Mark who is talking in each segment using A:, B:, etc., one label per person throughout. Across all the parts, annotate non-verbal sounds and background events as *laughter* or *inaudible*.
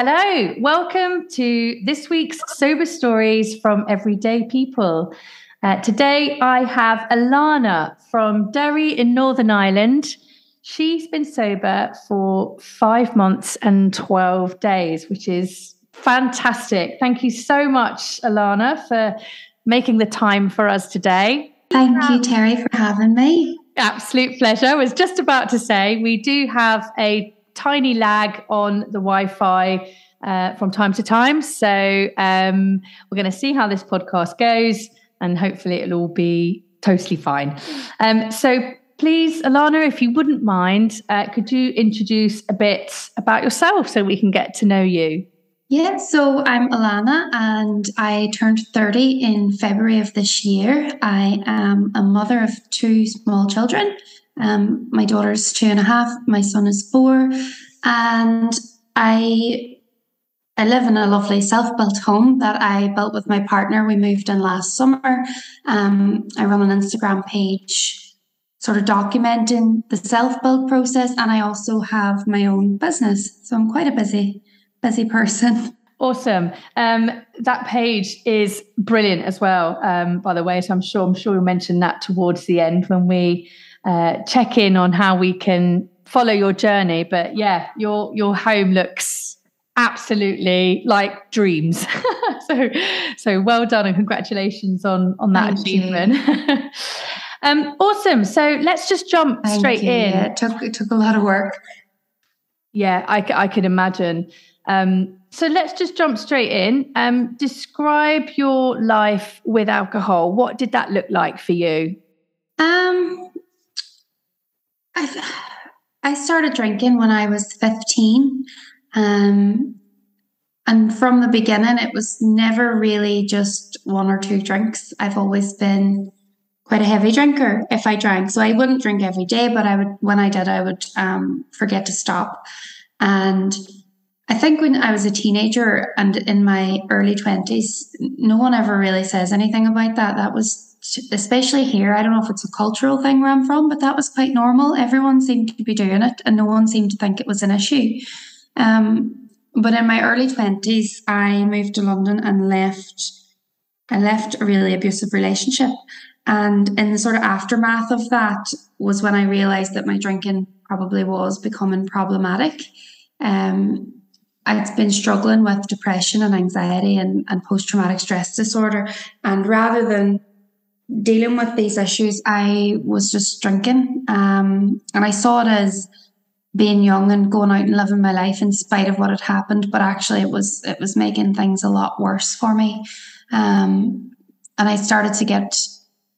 A: Hello, welcome to this week's Sober Stories from Everyday People. Uh, today I have Alannah from Derry in Northern Ireland. She's been sober for five months and 12 days, which is fantastic. Thank you so much, Alannah, for making the time for us today.
B: Thank you, Terry, for having me.
A: Absolute pleasure. I was just about to say we do have a tiny lag on the Wi-Fi uh, from time to time. So um, we're going to see how this podcast goes, and hopefully it'll all be totally fine. Um, so please, Alannah, if you wouldn't mind, uh, could you introduce a bit about yourself so we can get to know you?
B: Yeah, so I'm Alannah and I turned 30 in February of this year. I am a mother of two small children. Um, my daughter's two and a half, my son is four, and I I live in a lovely self-built home that I built with my partner. We moved in last summer. Um, I run an Instagram page, sort of documenting the self-build process, and I also have my own business. So I'm quite a busy, busy person. *laughs*
A: Awesome. Um, that page is brilliant as well. Um, by the way, so I'm sure I'm sure you'll mention that towards the end when we uh, check in on how we can follow your journey. But yeah, your your home looks absolutely like dreams. *laughs* so so well done and congratulations on on that Thank achievement. *laughs* um, awesome. So let's just jump Thank straight you. in.
B: Yeah, it took it took a lot of work.
A: Yeah, I, I can imagine. Um, so let's just jump straight in. Um, describe your life with alcohol. What did that look like for you?
B: Um, I, I started drinking when I was 15. Um, and from the beginning, it was never really just one or two drinks. I've always been quite a heavy drinker if I drank. So I wouldn't drink every day, but I would, when I did, I would um, forget to stop. And I think when I was a teenager and in my early 20s, no one ever really says anything about that. That was especially here, I don't know if it's a cultural thing where I'm from, but that was quite normal. Everyone seemed to be doing it, and no one seemed to think it was an issue. Um, but in my early twenties, I moved to London and left. I left a really abusive relationship, and in the sort of aftermath of that was when I realised that my drinking probably was becoming problematic. Um, I'd been struggling with depression and anxiety and, and post traumatic stress disorder, and rather than dealing with these issues, I was just drinking. Um, and I saw it as being young and going out and living my life in spite of what had happened. But actually it was it was making things a lot worse for me. Um, and I started to get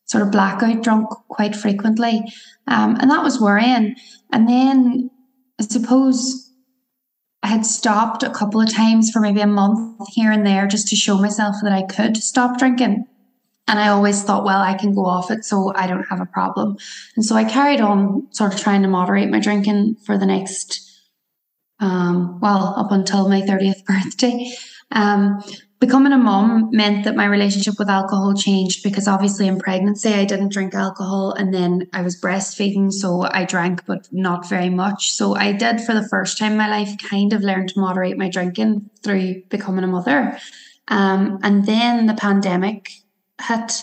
B: sort of blackout drunk quite frequently. Um, and that was worrying. And then I suppose I had stopped a couple of times for maybe a month here and there just to show myself that I could stop drinking. And I always thought, well, I can go off it, so I don't have a problem. And so I carried on sort of trying to moderate my drinking for the next, um, well, up until my 30th *laughs* birthday. Um, becoming a mom meant that my relationship with alcohol changed because obviously in pregnancy I didn't drink alcohol and then I was breastfeeding so I drank but not very much so I did for the first time in my life kind of learn to moderate my drinking through becoming a mother um, and then the pandemic hit.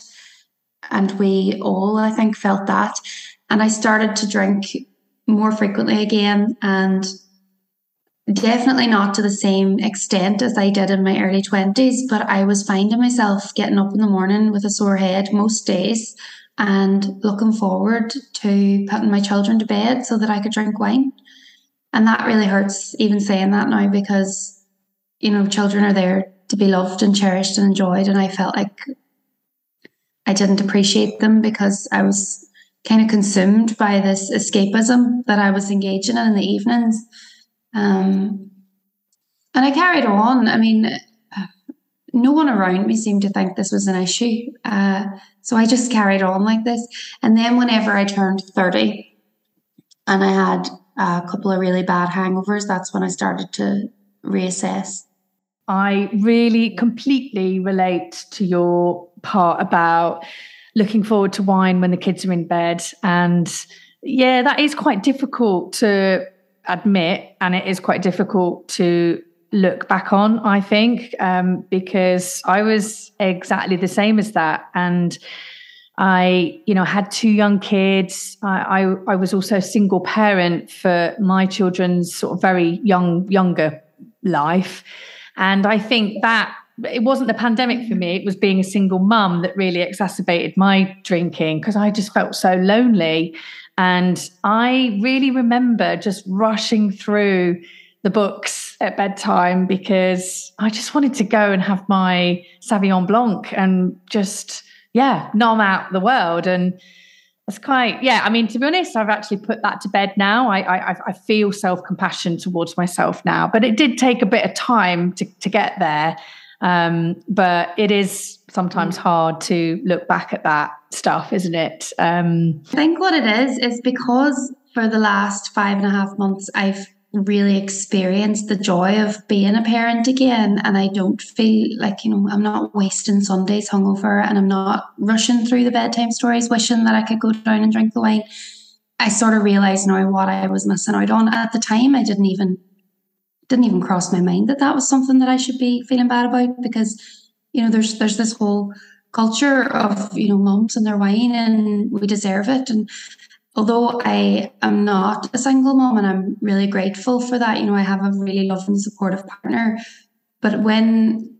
B: And we all, I think, felt that. And I started to drink more frequently again and definitely not to the same extent as I did in my early 20s, but I was finding myself getting up in the morning with a sore head most days and looking forward to putting my children to bed so that I could drink wine. And that really hurts even saying that now because, you know, children are there to be loved and cherished and enjoyed. And I felt like I didn't appreciate them because I was kind of consumed by this escapism that I was engaging in in the evenings. Um, and I carried on. I mean, no one around me seemed to think this was an issue. Uh, so I just carried on like this. And then whenever I turned 30 and I had a couple of really bad hangovers, that's when I started to reassess.
A: I really completely relate to your part about looking forward to wine when the kids are in bed. And yeah, that is quite difficult to admit. And it is quite difficult to look back on, I think, um, because I was exactly the same as that. And I, you know, had two young kids. I, I, I was also a single parent for my children's sort of very young, younger life. And I think that it wasn't the pandemic for me, it was being a single mum that really exacerbated my drinking because I just felt so lonely. And I really remember just rushing through the books at bedtime because I just wanted to go and have my Sauvignon Blanc and just, yeah, numb out the world. And it's quite, yeah. I mean, to be honest, I've actually put that to bed now. I I, I feel self compassion towards myself now, but it did take a bit of time to to get there. Um, but it is sometimes mm. hard to look back at that stuff, isn't it? Um,
B: I think what it is is because for the last five and a half months, I've really experienced the joy of being a parent again. And I don't feel like, you know, I'm not wasting Sundays hungover and I'm not rushing through the bedtime stories wishing that I could go down and drink the wine. I sort of realized now what I was missing out on. At the time, I didn't even didn't even cross my mind that that was something that I should be feeling bad about because you know there's there's this whole culture of you know mums and their wine and we deserve it and although I am not a single mom and I'm really grateful for that, you know, I have a really loving, supportive partner. But when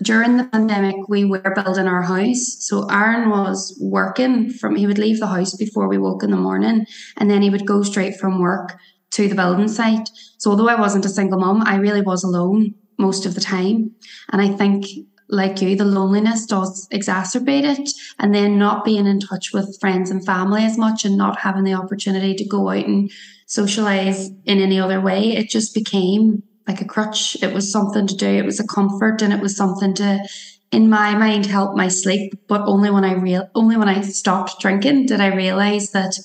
B: during the pandemic, we were building our house. So Aaron was working from, he would leave the house before we woke in the morning, and then he would go straight from work to the building site. So although I wasn't a single mom, I really was alone most of the time. And I think like you, the loneliness does exacerbate it. And then not being in touch with friends and family as much and not having the opportunity to go out and socialize in any other way, it just became like a crutch. It was something to do, it was a comfort, and it was something to, in my mind, help my sleep. But only when I real only when I stopped drinking did I realize that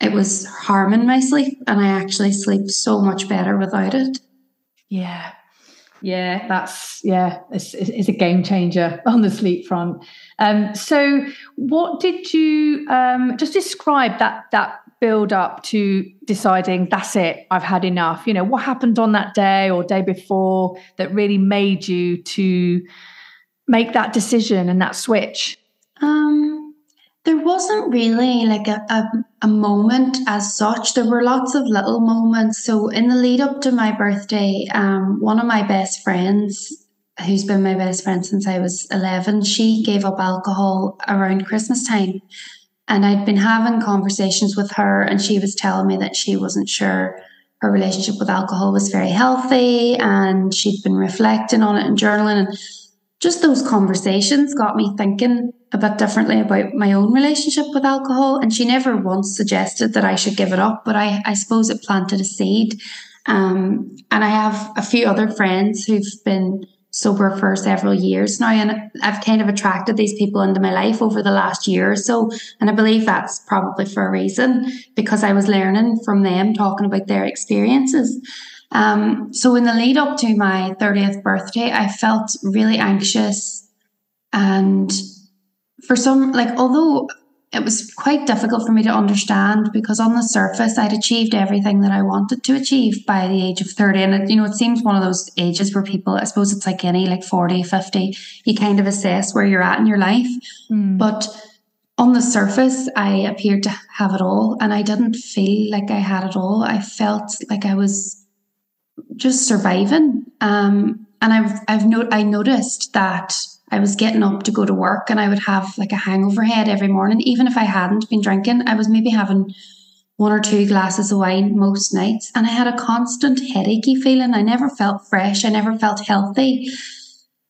B: it was harming my sleep and I actually sleep so much better without it.
A: Yeah, yeah, that's yeah, it's, it's, a game changer *laughs* on the sleep front. Um, so, what did you um, just describe that that build up to deciding that's it, I've had enough? You know, what happened on that day or day before that really made you to make that decision and that switch?
B: Um, there wasn't really like a, a, a, moment as such. There were lots of little moments. So in the lead up to my birthday, um, one of my best friends, who's been my best friend since I was 11, she gave up alcohol around Christmas time. And I'd been having conversations with her, and she was telling me that she wasn't sure her relationship with alcohol was very healthy, and she'd been reflecting on it and journaling. And just those conversations got me thinking a bit differently about my own relationship with alcohol. And she never once suggested that I should give it up, but I, I suppose it planted a seed. Um, and I have a few other friends who've been sober for several years now, and I've kind of attracted these people into my life over the last year or so. And I believe that's probably for a reason because I was learning from them, talking about their experiences. Um, so in the lead up to my 30th birthday, I felt really anxious and for some like although it was quite difficult for me to understand because on the surface I'd achieved everything that I wanted to achieve by the age of 30 and it, you know it seems one of those ages where people I suppose it's like any like 40 50 you kind of assess where you're at in your life mm. but on the surface I appeared to have it all and I didn't feel like I had it all I felt like I was just surviving. Um, and I've I've no, I noticed that I was getting up to go to work and I would have like a hangover head every morning. Even if I hadn't been drinking, I was maybe having one or two glasses of wine most nights. And I had a constant headachy feeling. I never felt fresh. I never felt healthy.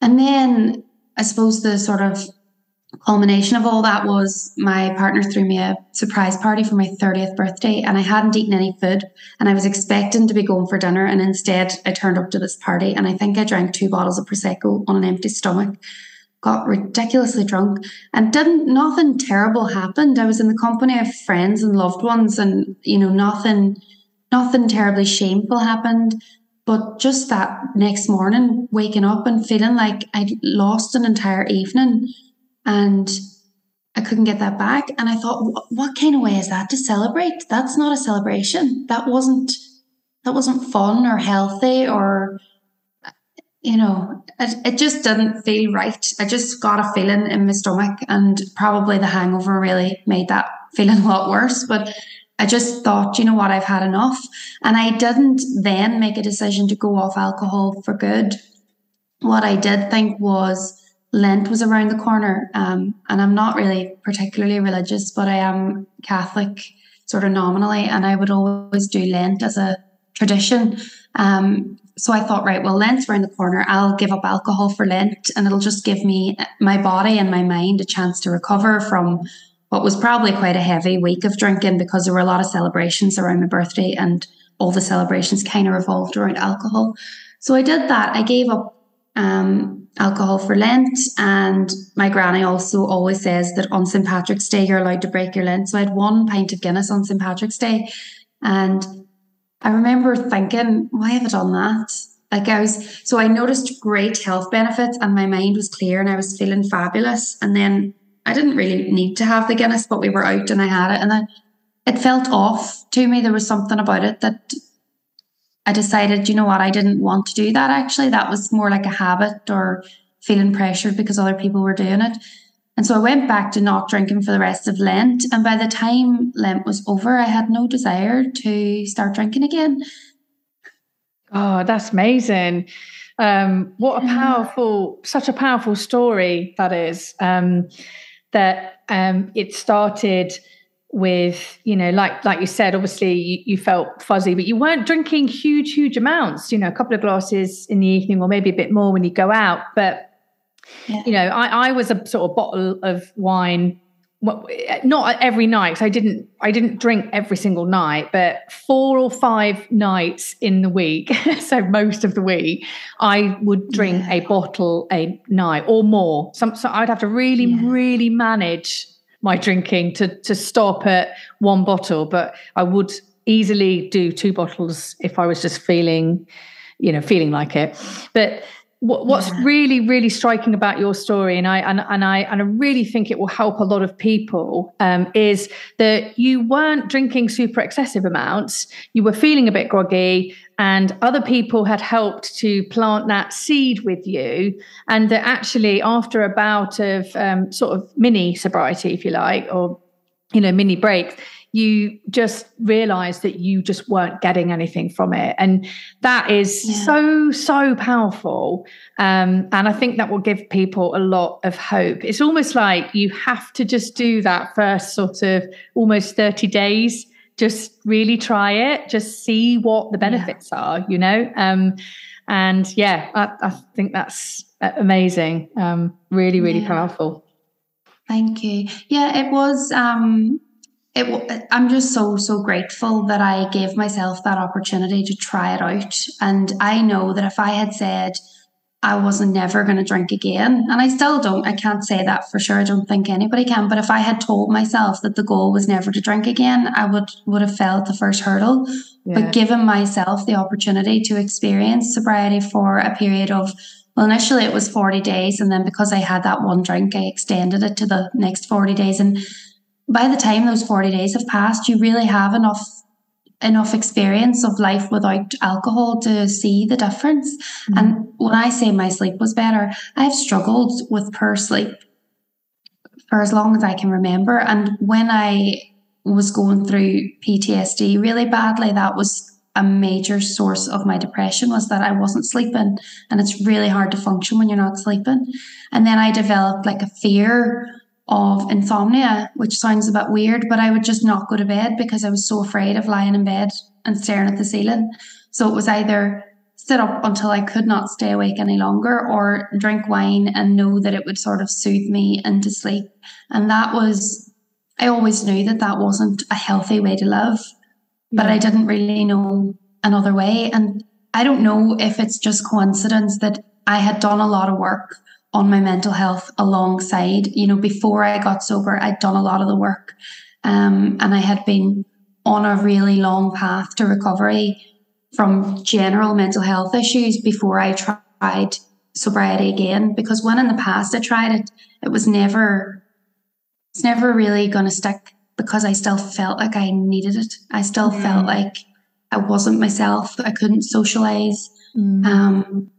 B: And then I suppose the sort of culmination of all that was my partner threw me a surprise party for my 30th birthday and I hadn't eaten any food and I was expecting to be going for dinner and instead I turned up to this party and I think I drank two bottles of prosecco on an empty stomach got ridiculously drunk and didn't nothing terrible happened i was in the company of friends and loved ones and you know nothing nothing terribly shameful happened but just that next morning waking up and feeling like i'd lost an entire evening and I couldn't get that back. And I thought, what kind of way is that to celebrate? That's not a celebration. That wasn't that wasn't fun or healthy or you know, it, it just didn't feel right. I just got a feeling in my stomach, and probably the hangover really made that *laughs* feeling a lot worse. But I just thought, you know what, I've had enough. And I didn't then make a decision to go off alcohol for good. What I did think was Lent was around the corner. Um, and I'm not really particularly religious, but I am Catholic sort of nominally. And I would always do Lent as a tradition. Um, so I thought, right, well, Lent's around the corner. I'll give up alcohol for Lent and it'll just give me my body and my mind a chance to recover from what was probably quite a heavy week of drinking because there were a lot of celebrations around my birthday and all the celebrations kind of revolved around alcohol. So I did that. I gave up um, alcohol for Lent. And my granny also always says that on St. Patrick's Day, you're allowed to break your Lent. So I had one pint of Guinness on St. Patrick's Day. And I remember thinking, why have I done that? Like I was, so I noticed great health benefits and my mind was clear and I was feeling fabulous. And then I didn't really need to have the Guinness, but we were out and I had it and I, it felt off to me. There was something about it that I decided, you know what, I didn't want to do that actually. That was more like a habit or feeling pressured because other people were doing it. And so I went back to not drinking for the rest of Lent. And by the time Lent was over, I had no desire to start drinking again.
A: Oh, that's amazing. Um, what a powerful, such a powerful story that is. Um, that um, it started with you know like like you said obviously you, you, felt fuzzy but you weren't drinking huge huge amounts you know a couple of glasses in the evening or maybe a bit more when you go out but yeah. you know I, I was a sort of bottle of wine not every night i didn't i didn't drink every single night but four or five nights in the week *laughs* so most of the week i would drink yeah. a bottle a night or more some so i'd have to really yeah. really manage my drinking to to stop at one bottle, but I would easily do two bottles if I was just feeling, you know, feeling like it. But what, what's yeah. really really striking about your story and i and, and i and i really think it will help a lot of people um, is that you weren't drinking super excessive amounts you were feeling a bit groggy and other people had helped to plant that seed with you and that actually after a bout of um, sort of mini sobriety if you like or you know mini break you just realize that you just weren't getting anything from it. And that is yeah. so so powerful. Um, and i think that will give people a lot of hope. It's almost like you have to just do that first sort of almost 30 days. Just really try it. Just see what the benefits yeah. are you know? Um, and yeah I, I, think that's amazing. Um, really really yeah. powerful.
B: Thank you. Yeah it was um it, I'm just so, so grateful that I gave myself that opportunity to try it out. And I know that if I had said I wasn't never going to drink again, and I still don't, I can't say that for sure. I don't think anybody can. But if I had told myself that the goal was never to drink again, I would, would have felt the first hurdle. Yeah. But given myself the opportunity to experience sobriety for a period of well, initially it was 40 days. And then because I had that one drink, I extended it to the next 40 days. And by the time those 40 days have passed, you really have enough enough experience of life without alcohol to see the difference. Mm-hmm. And when I say my sleep was better, I've struggled with poor sleep for as long as I can remember. And when I was going through PTSD really badly, that was a major source of my depression was that I wasn't sleeping and it's really hard to function when you're not sleeping. And then I developed like a fear of insomnia, which sounds a bit weird, but I would just not go to bed because I was so afraid of lying in bed and staring at the ceiling. So it was either sit up until I could not stay awake any longer or drink wine and know that it would sort of soothe me into sleep. And that was, I always knew that that wasn't a healthy way to live, but I didn't really know another way. And I don't know if it's just coincidence that I had done a lot of work on my mental health alongside, you know, before I got sober, I'd done a lot of the work. Um, and I had been on a really long path to recovery from general mental health issues before I tried sobriety again. Because when in the past I tried it, it was never, it's never really going to stick because I still felt like I needed it. I still mm. felt like I wasn't myself. I couldn't socialize. Mm. Um,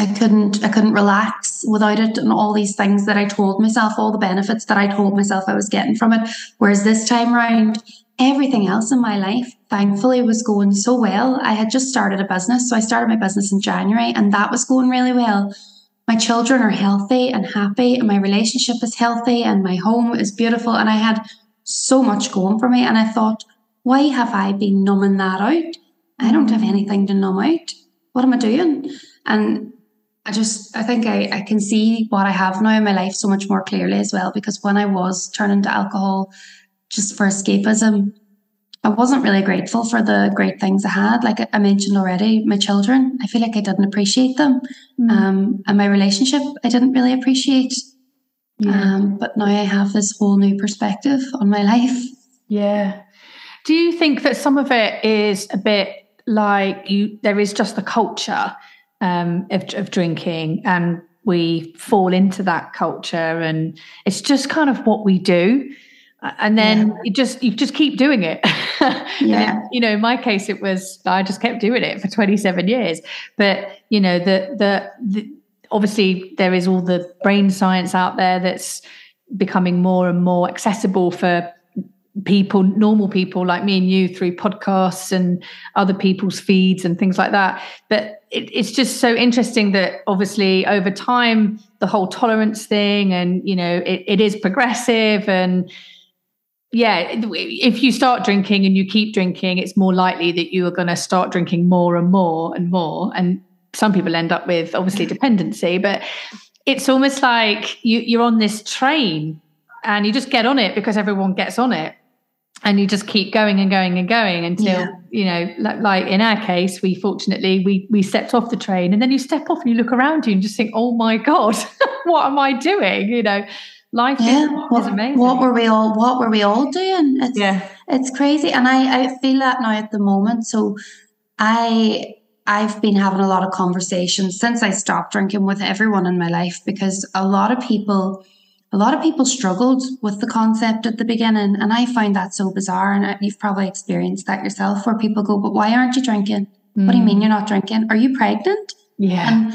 B: I couldn't I couldn't relax without it and all these things that I told myself, all the benefits that I told myself I was getting from it. Whereas this time round, everything else in my life, thankfully, was going so well. I had just started a business. So I started my business in January and that was going really well. My children are healthy and happy, and my relationship is healthy, and my home is beautiful. And I had so much going for me. And I thought, why have I been numbing that out? I don't have anything to numb out. What am I doing? And I just, I think I, I can see what I have now in my life so much more clearly as well. Because when I was turning to alcohol just for escapism, I wasn't really grateful for the great things I had. Like I mentioned already, my children, I feel like I didn't appreciate them. Mm. Um, and my relationship, I didn't really appreciate. Yeah. Um, but now I have this whole new perspective on my life.
A: Yeah. Do you think that some of it is a bit like you? There is just the culture um, of, of drinking, and we fall into that culture, and it's just kind of what we do. And then yeah. you just you just keep doing it. *laughs* Yeah. you know in my case it was i just kept doing it for 27 years. But you know the, the the obviously there is all the brain science out there that's becoming more and more accessible for people, normal people like me and you, through podcasts and other people's feeds and things like that. But it, it's just so interesting that obviously over time, the whole tolerance thing and, you know, it, it is progressive and, yeah, if you start drinking and you keep drinking, it's more likely that you are going to start drinking more and more and more. And some people end up with obviously dependency, but it's almost like you, you're on this train and you just get on it because everyone gets on it and you just keep going and going and going until yeah. you know like, like, in our case we fortunately we we stepped off the train and then you step off and you look around you and just think oh my god *laughs* what am i doing? You know life yeah. is,
B: what,
A: is amazing.
B: what were we all what were we all doing? It's yeah. it's crazy. And i i feel that now at the moment. So i I've been having a lot of conversations since I stopped drinking with everyone in my life because a lot of people a lot of people struggled with the concept at the beginning. And I find that so bizarre. And you've probably experienced that yourself where people go, but why aren't you drinking? Mm. What do you mean mm. you're not drinking? Are you pregnant?
A: Yeah.
B: And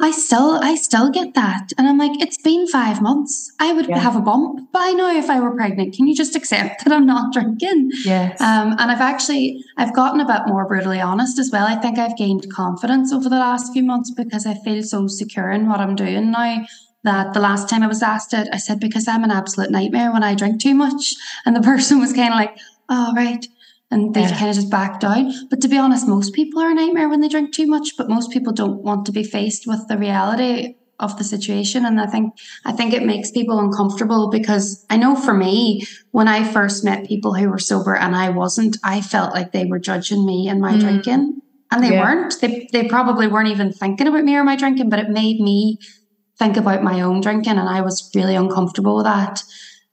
B: I still, I still get that. And I'm like, it's been five months. I would yeah. have a bump by now if I were pregnant. Can you just accept that I'm not drinking?
A: Yes.
B: Um, and I've actually, I've gotten a bit more brutally honest as well. I think I've gained confidence over the last few months because I feel so secure in what I'm doing now that the last time I was asked it, I said, because I'm an absolute nightmare when I drink too much. *laughs* And the person was kind of like, oh, right. And they yeah. kind of just backed down. But to be honest, most people are a nightmare when they drink too much, but most people don't want to be faced with the reality of the situation. And I think, I think it makes people uncomfortable because I know for me, when I first met people who were sober and I wasn't, I felt like they were judging me and my mm. drinking. And they yeah. weren't. They, they probably weren't even thinking about me or my drinking, but it made me think about my own drinking, and I was really uncomfortable with that.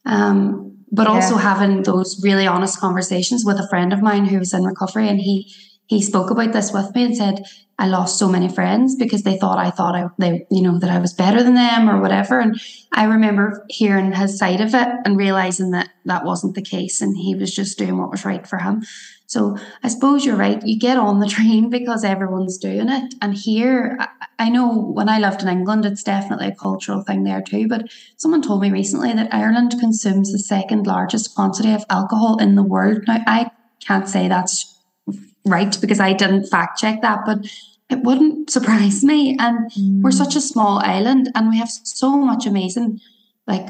B: Um, but yeah. also having those really honest conversations with a friend of mine who was in recovery, and he he spoke about this with me and said I lost so many friends because they thought I thought I they you know that I was better than them or whatever. And I remember hearing his side of it and realizing that that wasn't the case, and he was just doing what was right for him. So I suppose you're right. You get on the *laughs* train because everyone's doing it. And here, I know when I lived in England, it's definitely a cultural thing there too. But someone told me recently that Ireland consumes the second largest quantity of alcohol in the world. Now, I can't say that's right because I didn't fact check that, but it wouldn't *laughs* surprise me. And mm. we're such a small island and we have so much amazing, like,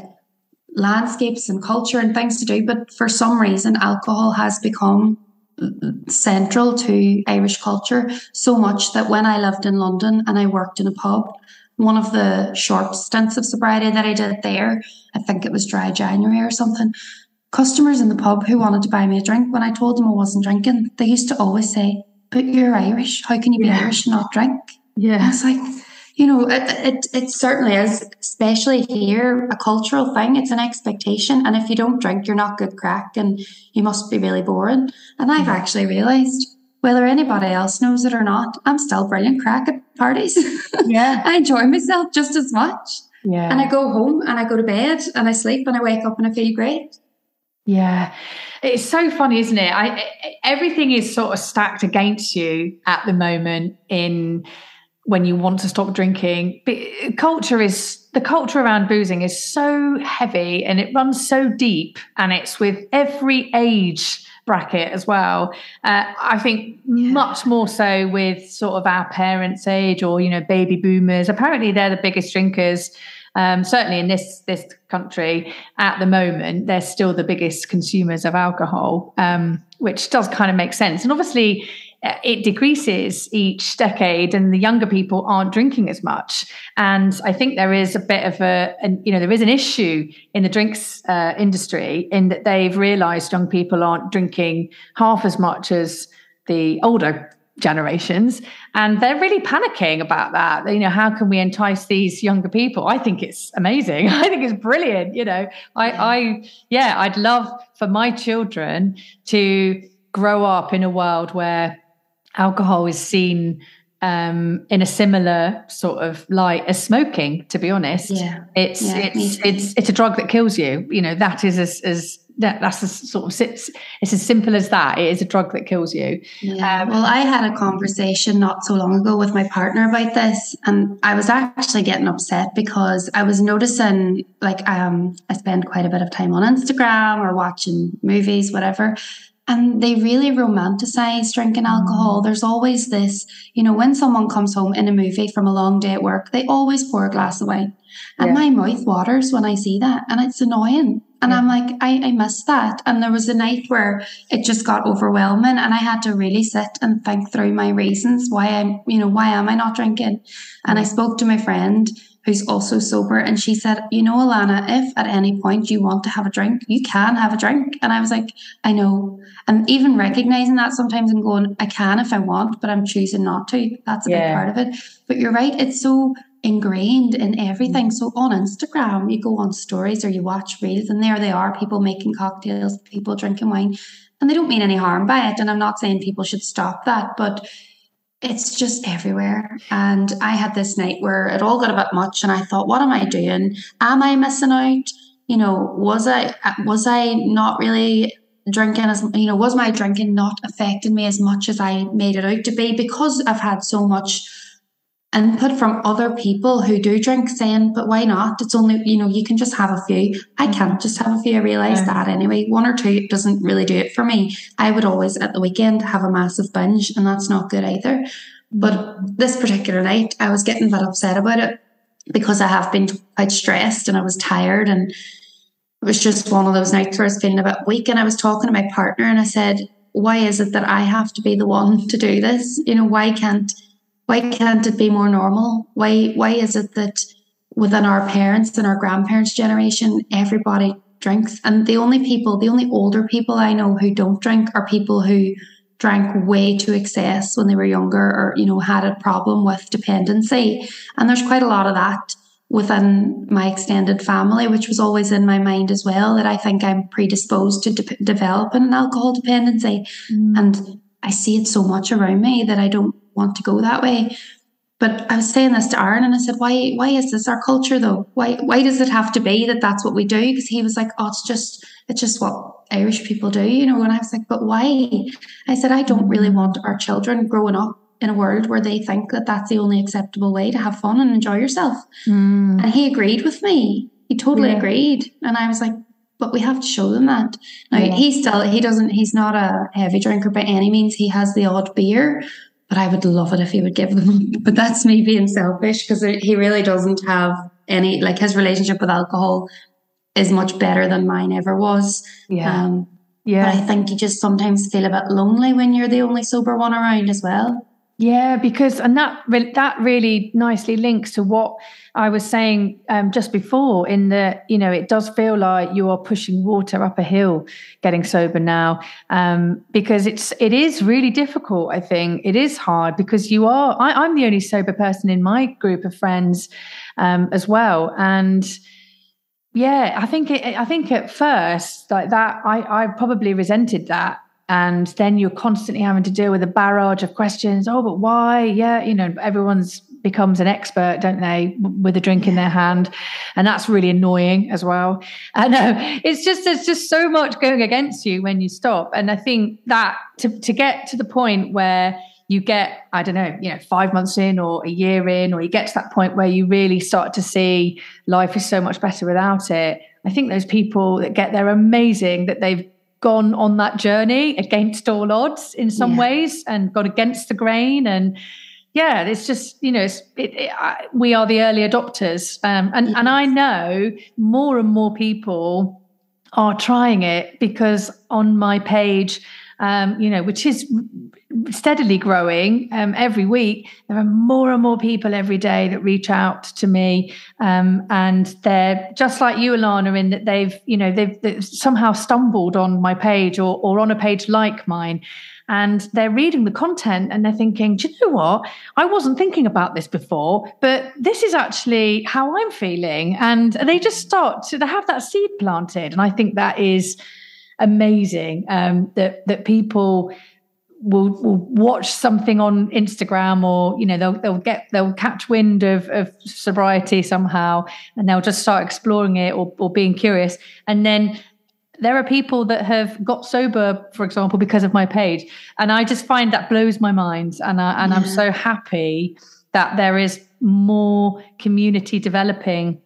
B: landscapes and culture and things to do. But for some reason, alcohol has become central to Irish culture so much that when I lived in London and I worked in a pub, one of the short stints of sobriety that I did there, I think it was dry January or something. Customers in the pub who wanted to buy me a drink, when I told them I wasn't drinking, they used to always say, But you're Irish. How can you be yeah. Irish and not drink?
A: Yeah.
B: And it's like, you know, it, it, it certainly is, especially here, a cultural thing. It's an expectation. And if you don't drink, you're not good crack and you must be really boring. And I've mm-hmm. actually realized whether anybody else knows it or not, I'm still brilliant crack at parties.
A: Yeah. *laughs*
B: I enjoy myself just as much.
A: Yeah.
B: And I go home and I go to bed and I sleep and I wake up and I feel great.
A: Yeah. It's so funny, isn't it? I everything is sort of stacked against you at the moment in when you want to stop drinking. But culture is the culture around boozing is so heavy and it runs so deep, and it's with every age bracket as well. Uh, I think yeah. much more so with sort of our parents' age or you know baby boomers. Apparently, they're the biggest drinkers. Um, certainly in this this country at the moment, they're still the biggest consumers of alcohol, um, which does kind of make sense. And obviously, it decreases each decade and the younger people aren't drinking as much. And i think there is a bit of a an, you know there is an issue in the drinks uh, industry in that they've realized young people aren't drinking half as much as the older generations. And they're really panicking about that. You know how can we entice these younger people? I think it's amazing. *laughs* I think it's brilliant you know. I i yeah i'd love for my children to grow up in a world where alcohol is seen um, in a similar sort of light as smoking. To be honest,
B: yeah,
A: it's yeah, it's it's it's a drug that kills you. You know that is as, as that, that's a sort of it's, it's as simple as that. It is a drug that kills you.
B: Yeah. Um, well, I had a conversation not so long ago with my partner about this, and I was actually getting upset because I was noticing, like, um, I spend quite a bit of time on Instagram or watching movies, whatever, and they really romanticize drinking alcohol. There's always this, you know, when someone comes home in a movie from a long day at work, they always pour a glass of wine. And yeah. my mouth waters when I see that. And it's annoying. And yeah. I'm like, I, I miss that. And there was a night where it just got overwhelming and I had to really sit and think through my reasons why I'm, you know, why am I not drinking? And I spoke to my friend who's also sober. And she said, You know, Alannah, if at any point you want to have a drink, you can have a drink. And I was like, I know. And even recognizing that sometimes and going, I can if I want, but I'm choosing not to. That's a yeah. big part of it. But you're right. It's so ingrained in everything. Mm. So on Instagram, you go on stories or you watch reels, and there they are people making cocktails, people drinking wine. And they don't mean any harm by it. And I'm not saying people should stop that, but it's just everywhere. And I had this night where it all got a bit much, and I thought, what am I doing? Am I missing out? You know, was I was I not really drinking as you know was my drinking not affecting me as much as I made it out to be because I've had so much input from other people who do drink saying, but why not? It's only, you know, you can just have a few. I mm. can't just have a few. I realise yeah. that anyway. One or two doesn't really do it for me. I would always at the weekend have a massive binge, and that's not good either. But this particular night, I was getting a bit upset about it because I have been quite stressed and I was tired. And it was just one of those nights where I was feeling a bit weak. And I was talking to my partner and I said, why is it that I have to be the one to do this? You know, why can't why can't it be more normal? Why why is it that within our parents and our grandparents' generation, everybody drinks, and the only people, the only older people I know who don't drink are people who drank way to excess when they were younger, or you know had a problem with dependency. And there's quite a lot of that within my extended family, which was always in my mind as well. That I think I'm predisposed to de- developing an alcohol dependency, mm. and I see it so much around me that I don't want to go that way. But I was saying this to Aaron, and I said, "Why? Why is this our culture, though? Why? Why does it have to be that that's what we do?" Because he was like, "Oh, it's just, it's just what Irish people do, you know." And I was like, "But why?" I said, "I don't really want our children growing up in a world where they think that that's the only acceptable way to have fun and enjoy yourself." Mm. And he agreed with me. He totally yeah. agreed, and I was like, but we have to show them that. Now yeah. he still he doesn't he's not a heavy drinker by any means. He has the odd beer, but I would love it if he would give them. *laughs* But that's me being selfish because he really doesn't have any, like his relationship with alcohol is much better than mine ever was.
A: Yeah. Um,
B: Yeah. But I think you just sometimes feel a bit lonely when you're the only sober one around as well.
A: Yeah, because and that that really nicely links to what I was saying um, just before. In the you know, it does feel like you are pushing water up a hill, getting sober now, um, because it's it is really difficult. I think it is hard because you are. I, am the only sober person in my group of friends um, as well, and yeah, I think it, I think at first like that, I I probably resented that and then you're constantly having to deal with a barrage of questions. Oh but why? Yeah you know everyone's becomes an expert don't they with a drink in their hand. And that's really annoying as well. *laughs* I know uh, it's just there's just so much going against you when you stop. And i think that to, to get to the point where you get i don't know you know five months in or a year in or you get to that point where you really start to see life is so much better without it i think those people that get there are amazing that they've gone on that journey against all odds in some yeah. ways and gone against the grain and yeah it's just you know it's, it, it, I, we are the early adopters um, and yes. and i know more and more people are trying it because on my page um, you know, which is steadily growing um, every week. There are more and more people every day that reach out to me, um, and they're just like you, Alannah, in that they've, you know, they've, they've somehow stumbled on my page or, or on a page like mine and they're reading the content and they're thinking, do you know what? I wasn't thinking about this before, but this is actually how I'm feeling. And they just start to they have that seed planted. And I think that is amazing um, that that people will will watch something on Instagram or you know they'll they'll get they'll catch wind of, of sobriety somehow and they'll just start exploring it or, or being curious and then there are people that have got sober for example because of my page and I just find that blows my mind and I, and yeah. I'm so happy that there is more community developing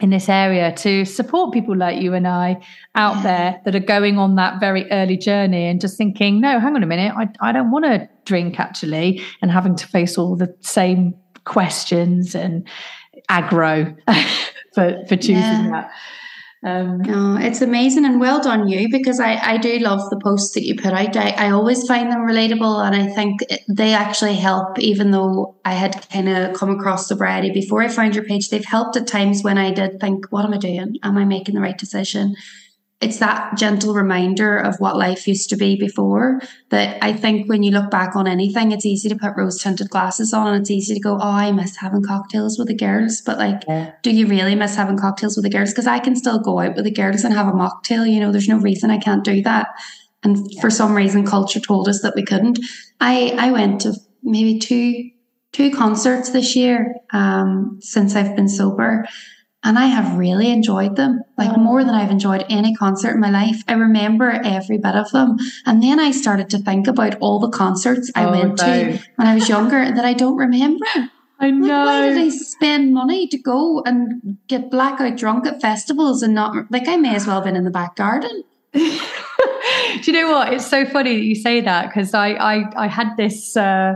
A: in this area to support people like you and I out yeah. there that are going on that very early journey and just thinking, no, hang on a minute, I, I don't want to drink actually, and having to face all the same questions and aggro *laughs* for, for choosing yeah. that.
B: Um, oh, it's amazing and well done you because I, I do love the posts that you put out. I, I always find them relatable and I think they actually help, even though I had kind of come across sobriety before I found your page. They've helped at times when I did think, what am I doing? Am I making the right decision? It's that gentle reminder of what life used to be before that I think when you look back on anything, it's easy to put rose tinted glasses on and it's easy to go, Oh, I miss having cocktails with the girls. But like, yeah. do you really miss having cocktails with the girls? Because I can still go out with the girls and have a mocktail. You know, there's no reason I can't do that. And yeah. for some reason, culture told us that we couldn't. I, I went to maybe two, two concerts this year, um, since I've been sober and I have really enjoyed them, like more than I've enjoyed any concert in my life. I remember every bit of them. And then I started to think about all the concerts I oh, went no. to when I was younger that I don't remember. *laughs*
A: I know. Like,
B: why did I spend money to go and get blackout drunk at festivals and not like I may as well have been in the back garden? *laughs*
A: Do you know what? It's so funny that you say that because I, I I had this uh,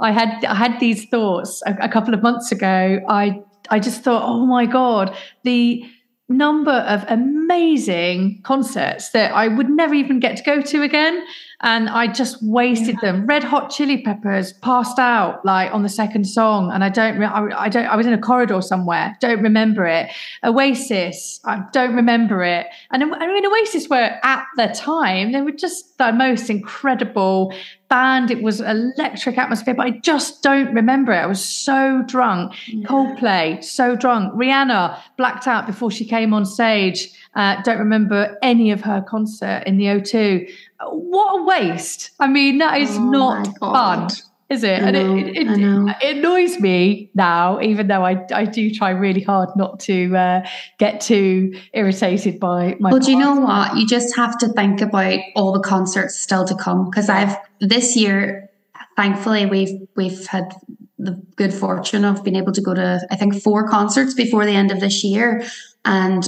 A: I had I had these thoughts a, a couple of months ago. I I just thought, oh my God, the number of amazing concerts that I would never even get to go to again and I just wasted yeah. them. Red Hot Chili Peppers passed out like on the second song, and I don't, re- I, I, don't, I was in a corridor somewhere, don't remember it. Oasis, I don't remember it. And I mean, Oasis were at the time they were just the most incredible band. It was electric atmosphere, but I just don't remember it. I was so drunk. Yeah. Coldplay, so drunk. Rihanna blacked out before she came on stage. Uh, don't remember any of her concert in the O2 what a waste. I mean, that is oh not fun, is it? and it, it, it, it, annoys me now, even though I, I do try really hard not to uh, get too irritated by my.
B: Well, do you know what? You just have to think about all the concerts still to come because I've this year, thankfully, we've we've had the good fortune of being able to go to I think four concerts before the end of this year, and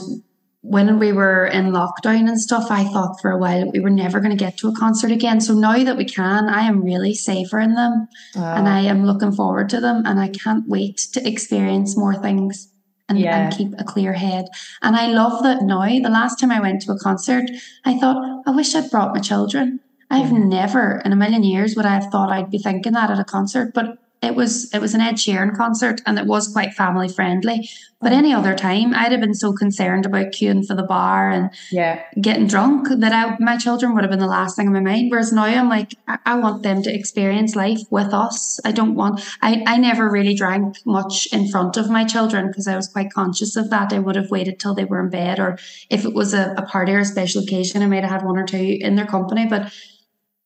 B: when we were in lockdown and stuff, I thought for a while we were never going to get to a concert again. So now that we can, I am really savoring them and I am looking forward to them and I can't wait to experience more things and,
A: Yeah.
B: and keep a clear head. And I love that now. The last time I went to a concert, I thought, I wish I'd brought my children. I've
A: Yeah.
B: never in a million years would I have thought I'd be thinking that at a concert, but it was it was an Ed Sheeran concert and it was quite family friendly. But any other time, I'd have been so concerned about queuing for the bar and
A: Yeah.
B: getting drunk that I, my children would have been the last thing on my mind. Whereas now I'm like, I, I want them to experience life with us. I don't want, I, I never really drank much in front of my children because I was quite conscious of that. I would have waited till they were in bed or if it was a, a party or a special occasion, I might have had one or two in their company. But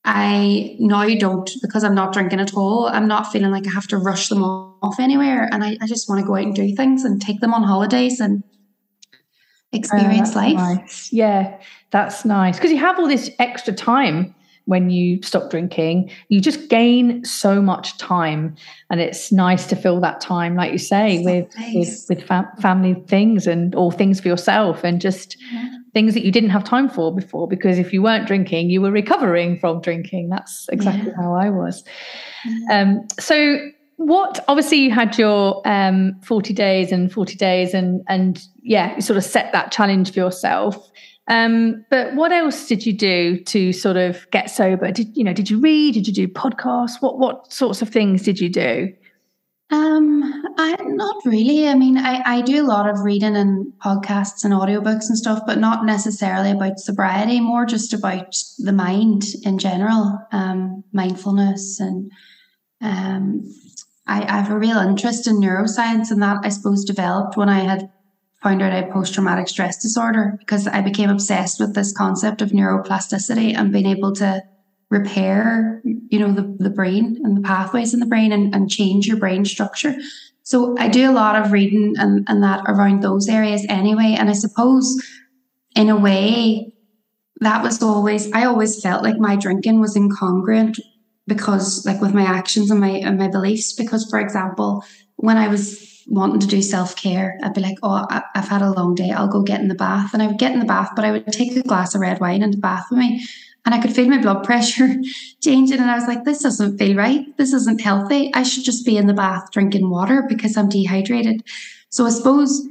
B: I now don't because I'm not drinking at all. I'm not feeling like I have to rush them off anywhere. And I, I just want to go out and do things and take them on holidays and experience
A: Oh,
B: life.
A: Nice. Yeah, that's nice because you have all this extra time when you stop drinking. You just gain so much time, and it's nice to fill that time, like you say,
B: So
A: with
B: nice.
A: with with fam- family things and or things for yourself, and just
B: Yeah.
A: Things that you didn't have time for before because if you weren't drinking, you were recovering from drinking. That's exactly how I was. Um, so what obviously you had your um 40 days and 40 days and and yeah you sort of set that challenge for yourself. Um but what else did you do to sort of get sober? Did you know did you read? Did you do podcasts? What what sorts of things did you do
B: Um, I not really. I mean, I, I do a lot of reading and podcasts and audiobooks and stuff, but not necessarily about sobriety, more just about the mind in general, um, mindfulness and um I, I have a real interest in neuroscience and that I suppose developed when I had found out I had post traumatic stress disorder because I became obsessed with this concept of neuroplasticity and being able to repair, you know, the, the brain and the pathways in the brain and, and change your brain structure. So I do a lot of reading and, and that around those areas anyway. And I suppose in a way that was always I always felt like my drinking was incongruent because like with my actions and my and my beliefs. Because for example, when I was wanting to do self-care, I'd be like, Oh, I've had a long day, I'll go get in the bath. And I would get in the bath, but I would take a glass of red wine in the bath with me and I could feel my blood pressure *laughs* changing. And I was like, this doesn't feel right. This isn't healthy. I should just be in the bath drinking water because I'm dehydrated. So I suppose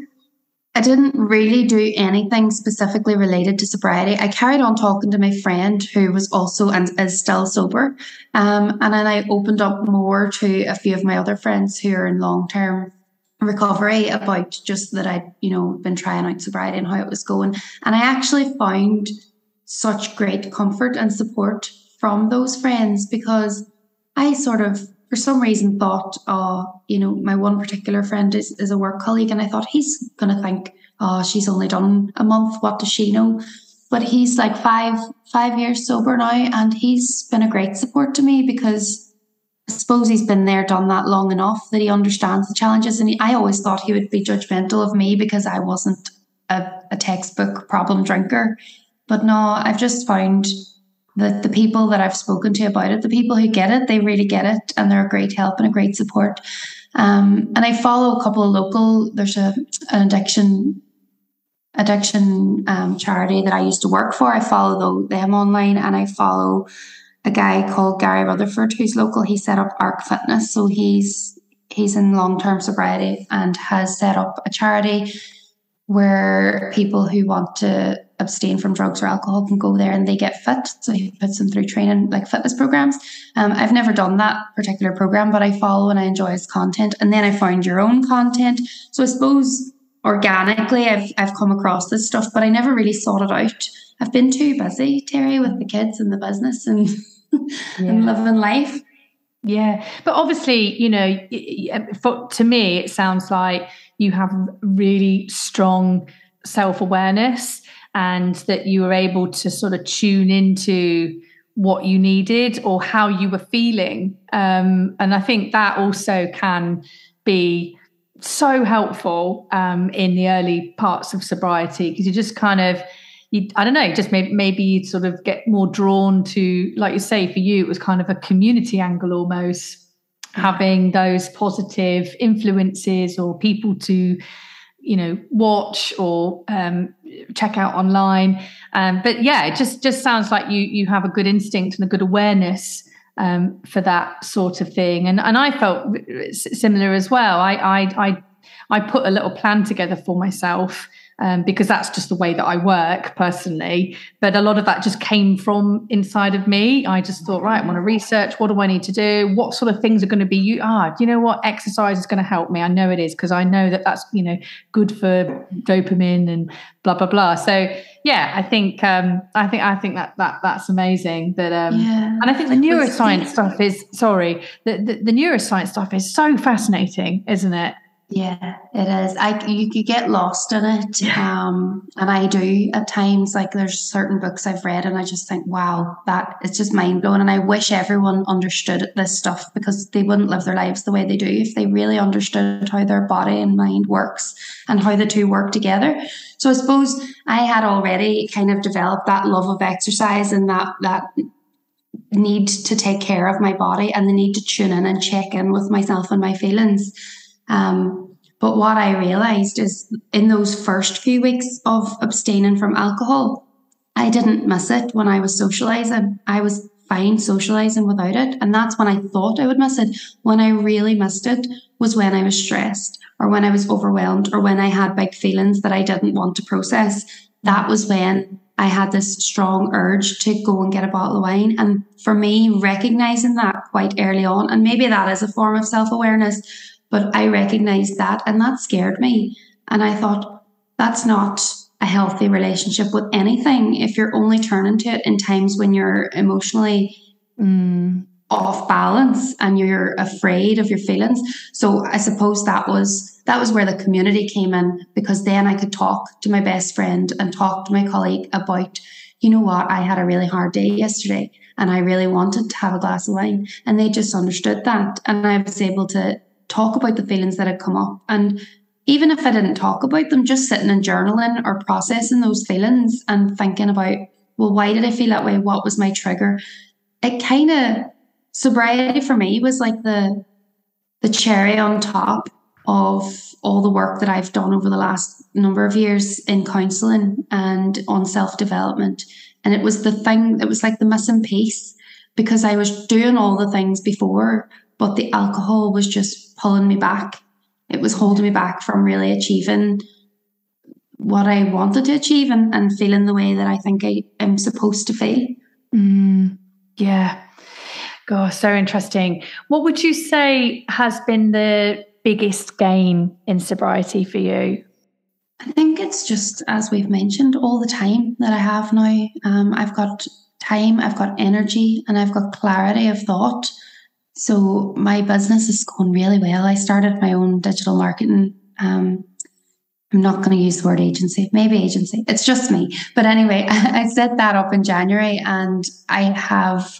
B: I didn't really do anything specifically related to sobriety. I carried on talking to my friend who was also and is still sober. Um, and then I opened up more to a few of my other friends who are in long term recovery about just that I'd, you know, been trying out sobriety and how it was going. And I actually found such great comfort and support from those friends because I sort of, for some reason, thought, oh, you know, my one particular friend is, is a work colleague, and I thought he's going to think, oh, she's only done a month. What does she know? But he's like five five years sober now, and he's been a great support to me because I suppose he's been there, done that long enough that he understands the challenges. And he, I always thought he would be judgmental of me because I wasn't a, a textbook problem drinker. But no, I've just found that the people that I've spoken to about it, the people who get it, they really get it, and they're a great help and a great support. Um, and I follow a couple of local. There's a an addiction addiction um, charity that I used to work for. I follow them online, and I follow a guy called Gary Rutherford who's local. He set up Arc Fitness, so he's he's in long term sobriety and has set up a charity where people who want to abstain from drugs or alcohol can go there and they get fit. So he puts them through training like fitness programs. Um, I've never done that particular program, but I follow and I enjoy his content. And then I find your own content. So I suppose organically I've I've come across this stuff, but I never really sought it out. I've been too busy, Terry, with the kids and the business and *laughs* and living life.
A: Yeah, but obviously, you know, for, to me, it sounds like you have really strong self awareness and that you were able to sort of tune into what you needed or how you were feeling. Um, and I think that also can be so helpful um, in the early parts of sobriety because you just kind of you, I don't know, just maybe, maybe you'd sort of get more drawn to, like you say, for you, it was kind of a community angle almost, having those positive influences or people to, you know, watch or um, check out online. Um, but yeah, it just just sounds like you you have a good instinct and a good awareness um, for that sort of thing. And and I felt similar as well. I I, I I put a little plan together for myself um, because that's just the way that I work personally. But a lot of that just came from inside of me. I just thought, right, I want to research. What do I need to do? What sort of things are going to be you? Ah, do you know what? Exercise is going to help me. I know it is because I know that that's you know good for dopamine and blah blah blah. So yeah, I think um, I think I think that that that's amazing. That um, yeah. and I think the neuroscience stuff is sorry, the, the the neuroscience stuff is so fascinating, isn't it?
B: Yeah, it is. I you could get lost in it, um, and I do at times. Like there's certain books I've read, and I just think, wow, that it's just mind blowing. And I wish everyone understood this stuff because they wouldn't live their lives the way they do if they really understood how their body and mind works and how the two work together. So I suppose I had already kind of developed that love of exercise and that that need to take care of my body and the need to tune in and check in with myself and my feelings. Um, but what I realized is in those first few weeks of abstaining from alcohol, I didn't miss it when I was socializing. I was fine socializing without it. And that's when I thought I would miss it. When I really missed it was when I was stressed or when I was overwhelmed or when I had big feelings that I didn't want to process. That was when I had this strong urge to go and get a bottle of wine. And for me, recognizing that quite early on, and maybe that is a form of self awareness, but I recognized that and that scared me. And I thought, that's not a healthy relationship with anything if you're only turning to it in times when you're emotionally mm. off balance and you're afraid of your feelings. So I suppose that was that was where the community came in because then I could talk to my best friend and talk to my colleague about, you know what, I had a really hard day yesterday and I really wanted to have a glass of wine. And they just understood that. And I was able to talk about the feelings that had come up. And even if I didn't talk about them, just sitting and journaling or processing those feelings and thinking about, well, why did I feel that way? What was my trigger? It kind of sobriety for me was like the the cherry on top of all the work that I've done over the last number of years in counseling and on self development. And it was the thing, it was like the missing piece because I was doing all the things before, but the alcohol was just pulling me back. It was holding me back from really achieving what I wanted to achieve and, and feeling the way that I think I am supposed to feel.
A: Mm, yeah. Gosh, so interesting. What would you say has been the biggest gain in sobriety for you?
B: I think it's just, as we've mentioned, all the time that I have now. Um, I've got time, I've got energy, and I've got clarity of thought. So my business is going really well. I started my own digital marketing. Um, I'm not going to use the word agency, maybe agency. It's just me. But anyway, *laughs* I set that up in January and I have,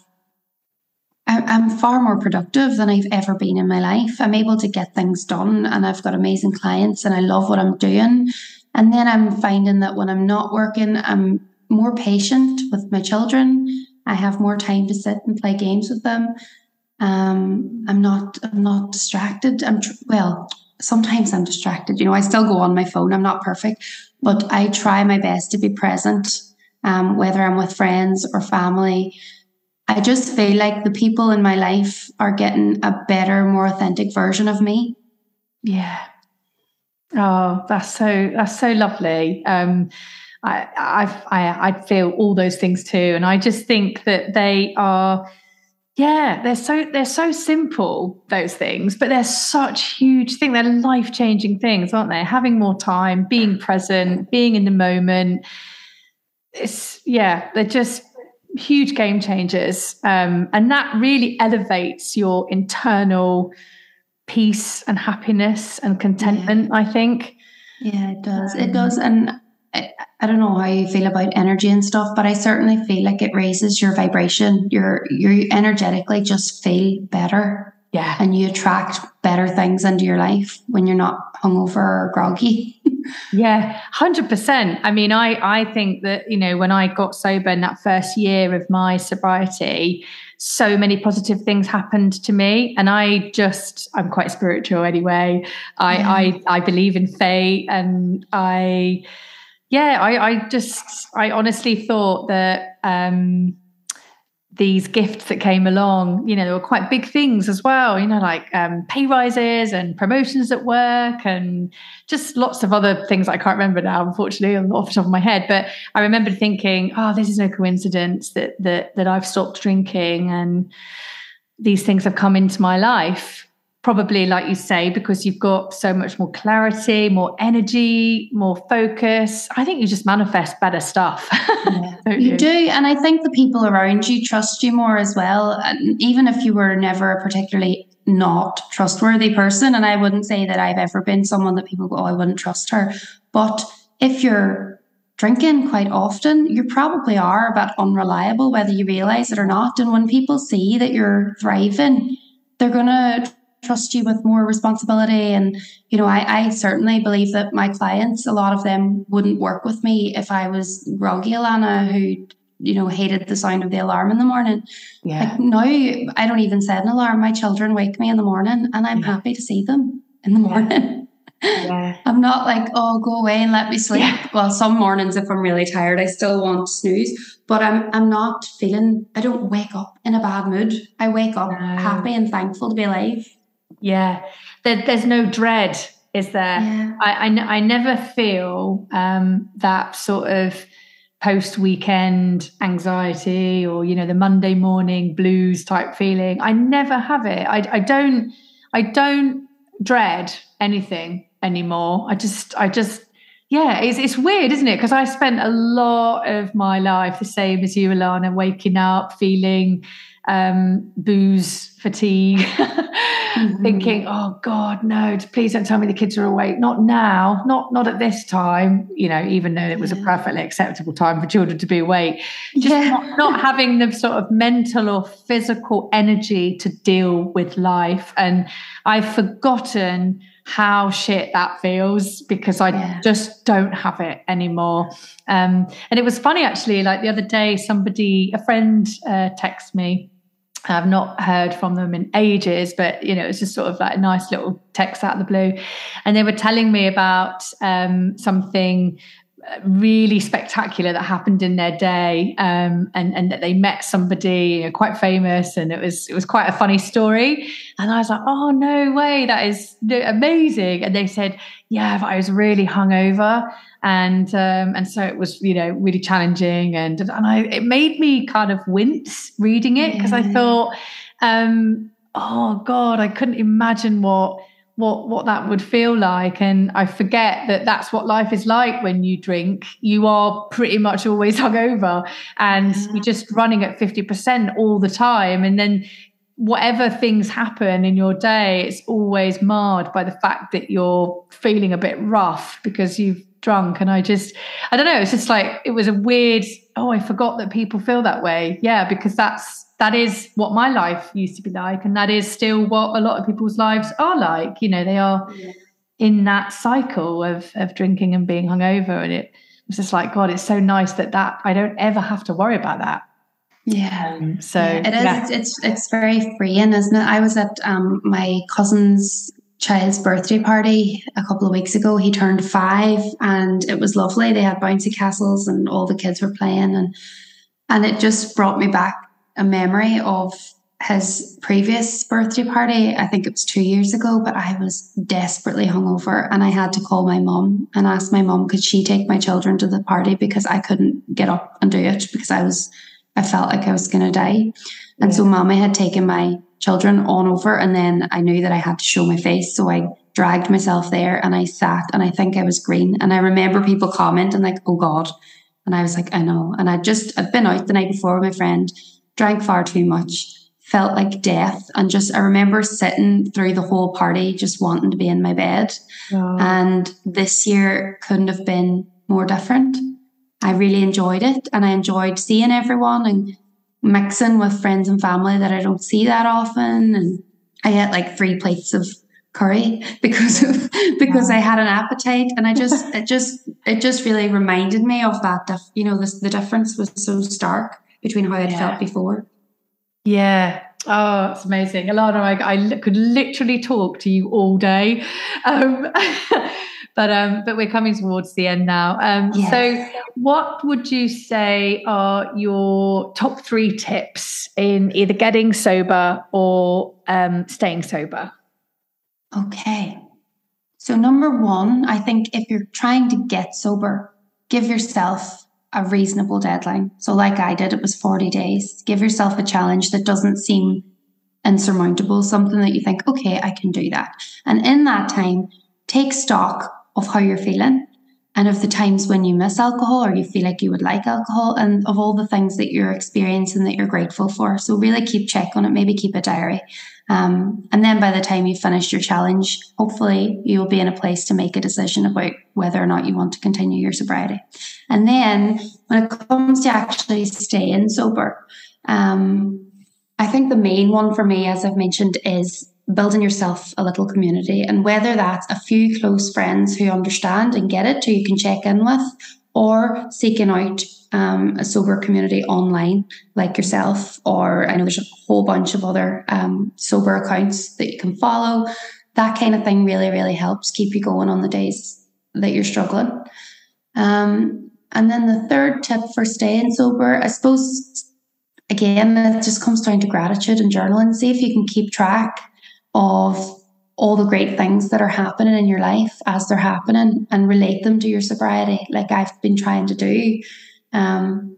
B: I'm far more productive than I've ever been in my life. I'm able to get things done and I've got amazing clients and I love what I'm doing. And then I'm finding that when I'm not working, I'm more patient with my children. I have more time to sit and play games with them. Um, I'm not I'm not distracted. I'm tr- well, sometimes I'm distracted. You know, I still go on my phone. I'm not perfect, but I try my best to be present, um, whether I'm with friends or family. I just feel like the people in my life are getting a better, more authentic version of me.
A: Yeah. Oh, that's so that's so lovely. Um, I, I I I feel all those things too, and I just think that they are yeah, they're so they're so simple those things, but they're such huge things. They're life changing things, aren't they? Having more time, being present, being in the moment. It's yeah, they're just huge game changers, um, and that really elevates your internal peace and happiness and contentment. Yeah. I think.
B: Yeah, it does. Um, it does, and I don't know how you feel about energy and stuff, but I certainly feel like it raises your vibration. You're you energetically just feel better.
A: Yeah.
B: And you attract better things into your life when you're not hungover or groggy. *laughs*
A: yeah, hundred percent. I mean, I I think that, you know, when I got sober in that first year of my sobriety, so many positive things happened to me. And I just I'm quite spiritual anyway. I yeah. I I believe in fate and I yeah, I, I just, I honestly thought that um, these gifts that came along, you know, were quite big things as well, you know, like um, pay rises and promotions at work and just lots of other things I can't remember now, unfortunately, off the top of my head. But I remember thinking, oh, this is no coincidence that that that I've stopped drinking and these things have come into my life probably like you say because you've got so much more clarity more energy more focus. I think you just manifest better stuff *laughs*
B: yeah, you, you? do and i think the people around you trust you more as well and even if you were never a particularly not trustworthy person and i wouldn't say that i've ever been someone that people go oh i wouldn't trust her but if you're drinking quite often you probably are a bit unreliable whether you realize it or not and when people see that you're thriving they're going to trust you with more responsibility. And, you know, I, I certainly believe that my clients, a lot of them wouldn't work with me if I was groggy Alannah, who, you know, hated the sound of the alarm in the morning. Yeah. Like now I don't even set an alarm. My children wake me in the morning and I'm yeah. happy to see them in the morning. Yeah. *laughs* I'm not like, oh, go away and let me sleep. Yeah. Well, some mornings if I'm really tired, I still want to snooze, but I'm I'm not feeling I don't wake up in a bad mood. I wake up no. happy and thankful to be alive.
A: Yeah, there, there's no dread, is there? Yeah. I, I, I never feel um, that sort of post weekend anxiety or you know the Monday morning blues type feeling. I never have it. I, I don't I don't dread anything anymore. I just I just yeah, it's it's weird, isn't it? Because I spent a lot of my life the same as you, Alannah, waking up feeling um, booze fatigue, *laughs* mm-hmm. thinking, "Oh God, no! Please don't tell me the kids are awake. Not now. Not not at this time. You know, even though it was yeah. a perfectly acceptable time for children to be awake. Just yeah. not, not having the sort of mental or physical energy to deal with life. And I've forgotten." how shit that feels because I yeah. just don't have it anymore. Um, and it was funny actually, like the other day, somebody, a friend, uh, texted me I've not heard from them in ages, but you know, it's just sort of like a nice little text out of the blue. And they were telling me about um, something really spectacular that happened in their day, um, and and that they met somebody quite famous, and it was it was quite a funny story. And I was like, oh no way, that is amazing. And they said, yeah, I was really hungover and um, and so it was you know really challenging and and I it made me kind of wince reading it because yeah. I thought um, oh god I couldn't imagine what what what that would feel like and I forget that that's what life is like when you drink you are pretty much always *laughs* hungover and yeah. you're just running at 50% all the time and then whatever things happen in your day, it's always marred by the fact that you're feeling a bit rough because you've drunk. And I just, I don't know, it's just like, it was a weird, oh, I forgot that people feel that way. Yeah, because that's, that is what my life used to be like. And that is still what a lot of people's lives are like. You know, they are yeah. in that cycle of, of drinking and being hungover. And it was just like, God, it's so nice that that I don't ever have to worry about that.
B: Yeah. Um, so yeah, it is. Yeah. It's it's very freeing, isn't it? I was at um, my cousin's child's birthday party a couple of weeks ago. He turned five, and it was lovely. They had bouncy castles, and all the kids were playing, and and it just brought me back a memory of his previous birthday party. I think it was two years ago, but I was desperately hungover, and I had to call my mom and ask my mom, could she take my children to the party because I couldn't get up and do it because I was I felt like I was going to die. And yeah. so mama had taken my children on over and then I knew that I had to show my face. So I dragged myself there and I sat and I think I was green. And I remember people commenting like, oh God. And I was like, I know. And I just, I'd been out the night before with my friend, drank far too much, felt like death. And just, I remember sitting through the whole party, just wanting to be in my bed. And this year couldn't have been more different. I really enjoyed it and I enjoyed seeing everyone and mixing with friends and family that I don't see that often. And I ate like three plates of curry *laughs* because of because I had an appetite and I just *laughs* it just it just really reminded me of that you know this, the difference was so stark between how I'd yeah. felt before.
A: Yeah. Oh, it's amazing. Alannah, I, I could literally talk to you all day. Um, *laughs* but um, but we're coming towards the end now. Um, yes. So, what would you say are your top three tips in either getting sober or um, staying sober?
B: Okay. So, number one, I think if you're trying to get sober, give yourself a reasonable deadline. So, like I did, it was 40 days. Give yourself a challenge that doesn't seem insurmountable, something that you think, okay, I can do that. And in that time, take stock of how you're feeling and of the times when you miss alcohol or you feel like you would like alcohol and of all the things that you're experiencing that you're grateful for. So really keep check on it, maybe keep a diary. Um, and then by the time you've finished your challenge, hopefully you'll be in a place to make a decision about whether or not you want to continue your sobriety. And then when it comes to actually staying sober, um, I think the main one for me, as I've mentioned, is building yourself a little community. And whether that's a few close friends who understand and get it, who you can check in with, or seeking out um, a sober community online like yourself, or I know there's a whole bunch of other um, sober accounts that you can follow. That kind of thing really, really helps keep you going on the days that you're struggling. Um, and then the third tip for staying sober, I suppose, again, it just comes down to gratitude and journaling. See if you can keep track of all the great things that are happening in your life as they're happening and relate them to your sobriety, like I've been trying to do. Um,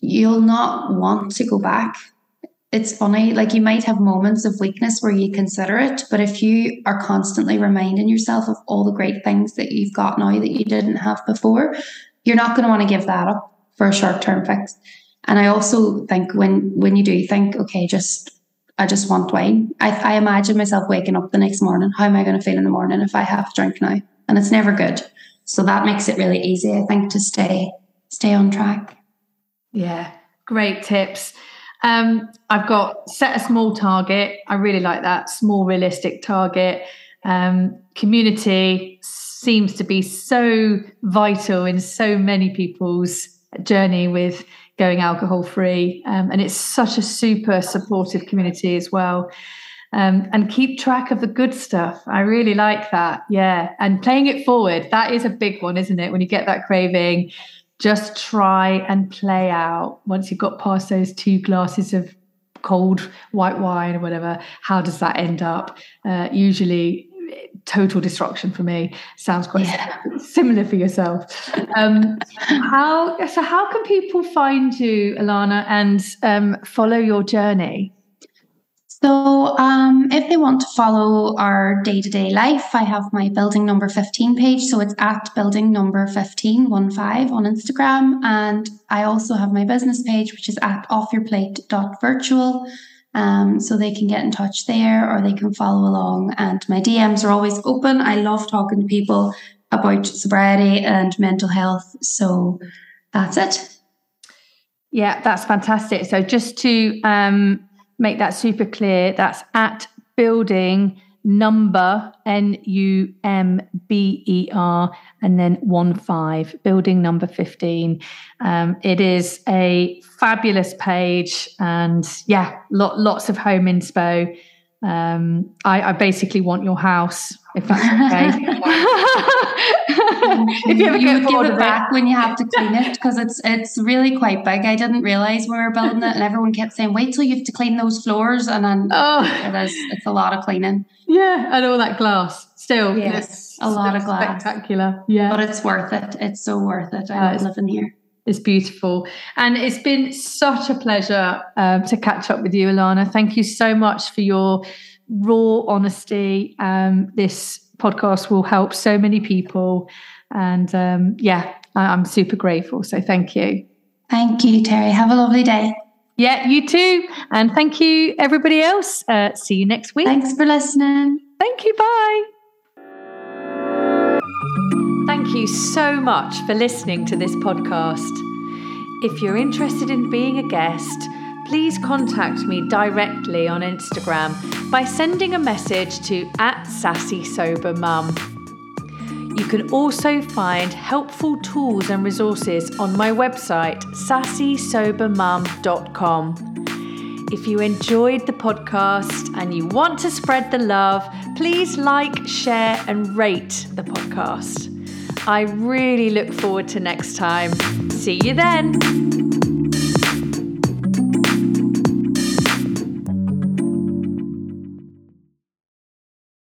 B: you'll not want to go back. It's funny, like you might have moments of weakness where you consider it, but if you are constantly reminding yourself of all the great things that you've got now that you didn't have before, you're not going to want to give that up for a short term fix. And I also think when when you do think, okay, just I just want wine. I, I imagine myself waking up the next morning. How am I going to feel in the morning if I have a drink now? And it's never good. So that makes it really easy, I think, to stay stay on track.
A: Yeah, great tips. Um, I've got set a small target. I really like that small, realistic target. Um, community seems to be so vital in so many people's journey with going alcohol free. Um, and it's such a super supportive community as well. Um, and keep track of the good stuff. I really like that. Yeah. And playing it forward, that is a big one, isn't it? When you get that craving, just try and play out once you've got past those two glasses of cold white wine or whatever, how does that end up? Uh, usually total destruction for me. Sounds quite yeah. *laughs* similar for yourself. Um, how so? How can people find you, Alannah, and um, follow your journey?
B: So, um, if they want to follow our day to day life, I have my building number 15 page. So it's at building number 15, one five on Instagram. And I also have my business page, which is at offyourplate.virtual. Um, so they can get in touch there or they can follow along. And my DMs are always open. I love talking to people about sobriety and mental health. So that's it.
A: Yeah, that's fantastic. So just to um, make that super clear, that's at building number N U M B E R and then one five building number 15 um, it is a fabulous page and yeah lot, lots of home inspo. Um, I, I, basically want your house if that's okay *laughs*
B: if you ever you give it back it. when you have to clean it because it's it's really quite big I didn't realize we were building it and everyone kept saying wait till you have to clean those floors and then oh. it is it's a lot of cleaning
A: yeah and all that glass still
B: yes a lot of glass.
A: Spectacular. Yeah.
B: But it's worth it. It's so worth it. I love living here.
A: It's beautiful. And it's been such a pleasure um, to catch up with you, Alannah. Thank you so much for your raw honesty. Um, this podcast will help so many people. And um, yeah, I- I'm super grateful. So thank you.
B: Thank you, Terry. Have a lovely day.
A: Yeah, you too. And thank you, everybody else. Uh, see you next week.
B: Thanks for listening.
A: Thank you. Bye. Thank you so much for listening to this podcast. If you're interested in being a guest, please contact me directly on Instagram by sending a message to at sassy sober mum. You can also find helpful tools and resources on my website sassysobermum.com. If you enjoyed the podcast and you want to spread the love, please like, share, and rate the podcast. I really look forward to next time. See you then.